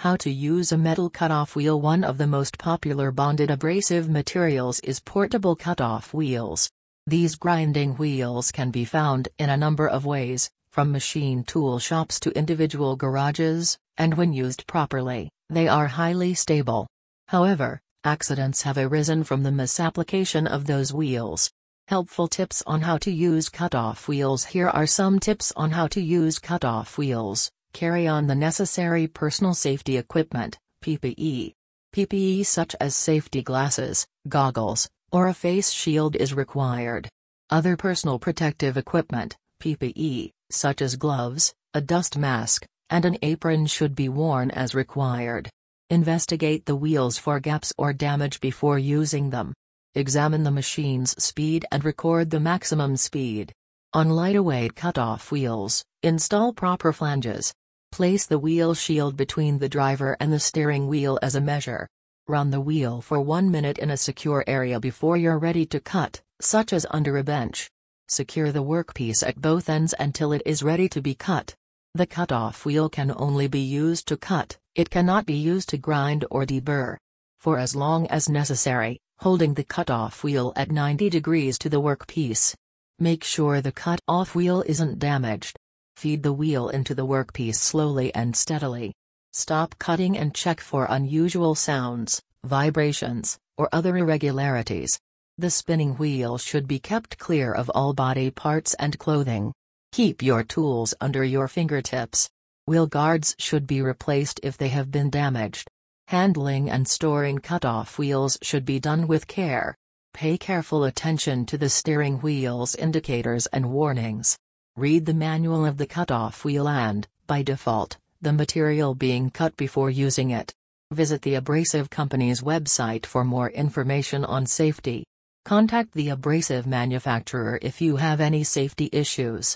How to use a metal cutoff wheel One of the most popular bonded abrasive materials is portable cutoff wheels. These grinding wheels can be found in a number of ways, from machine tool shops to individual garages, and when used properly, they are highly stable. However, accidents have arisen from the misapplication of those wheels. Helpful tips on how to use cutoff wheels Here are some tips on how to use cutoff wheels. Carry on the necessary personal safety equipment, PPE. PPE such as safety glasses, goggles, or a face shield is required. Other personal protective equipment, PPE, such as gloves, a dust mask, and an apron should be worn as required. Investigate the wheels for gaps or damage before using them. Examine the machine's speed and record the maximum speed. On lighter-weight cut-off wheels, install proper flanges. Place the wheel shield between the driver and the steering wheel as a measure. Run the wheel for one minute in a secure area before you're ready to cut, such as under a bench. Secure the workpiece at both ends until it is ready to be cut. The cut-off wheel can only be used to cut, it cannot be used to grind or deburr. For as long as necessary, holding the cut-off wheel at 90 degrees to the workpiece. Make sure the cut-off wheel isn't damaged. Feed the wheel into the workpiece slowly and steadily. Stop cutting and check for unusual sounds, vibrations, or other irregularities. The spinning wheel should be kept clear of all body parts and clothing. Keep your tools under your fingertips. Wheel guards should be replaced if they have been damaged. Handling and storing cut-off wheels should be done with care. Pay careful attention to the steering wheel's indicators and warnings. Read the manual of the cutoff wheel and, by default, the material being cut before using it. Visit the abrasive company's website for more information on safety. Contact the abrasive manufacturer if you have any safety issues.